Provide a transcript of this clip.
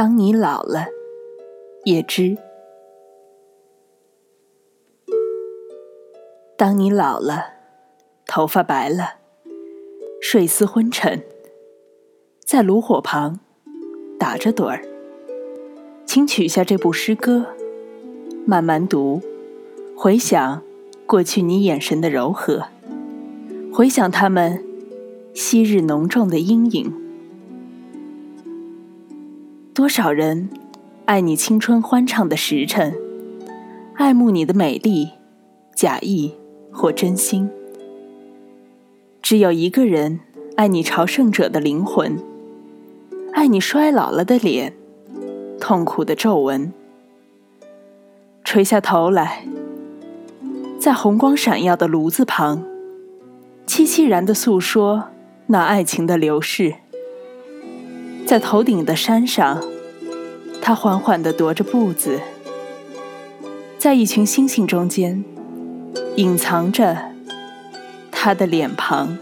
当你老了，也知。当你老了，头发白了，睡思昏沉，在炉火旁打着盹儿，请取下这部诗歌，慢慢读，回想过去你眼神的柔和，回想他们昔日浓重的阴影。多少人爱你青春欢畅的时辰，爱慕你的美丽，假意或真心。只有一个人爱你朝圣者的灵魂，爱你衰老了的脸，痛苦的皱纹。垂下头来，在红光闪耀的炉子旁，凄凄然的诉说那爱情的流逝。在头顶的山上，他缓缓地踱着步子，在一群星星中间，隐藏着他的脸庞。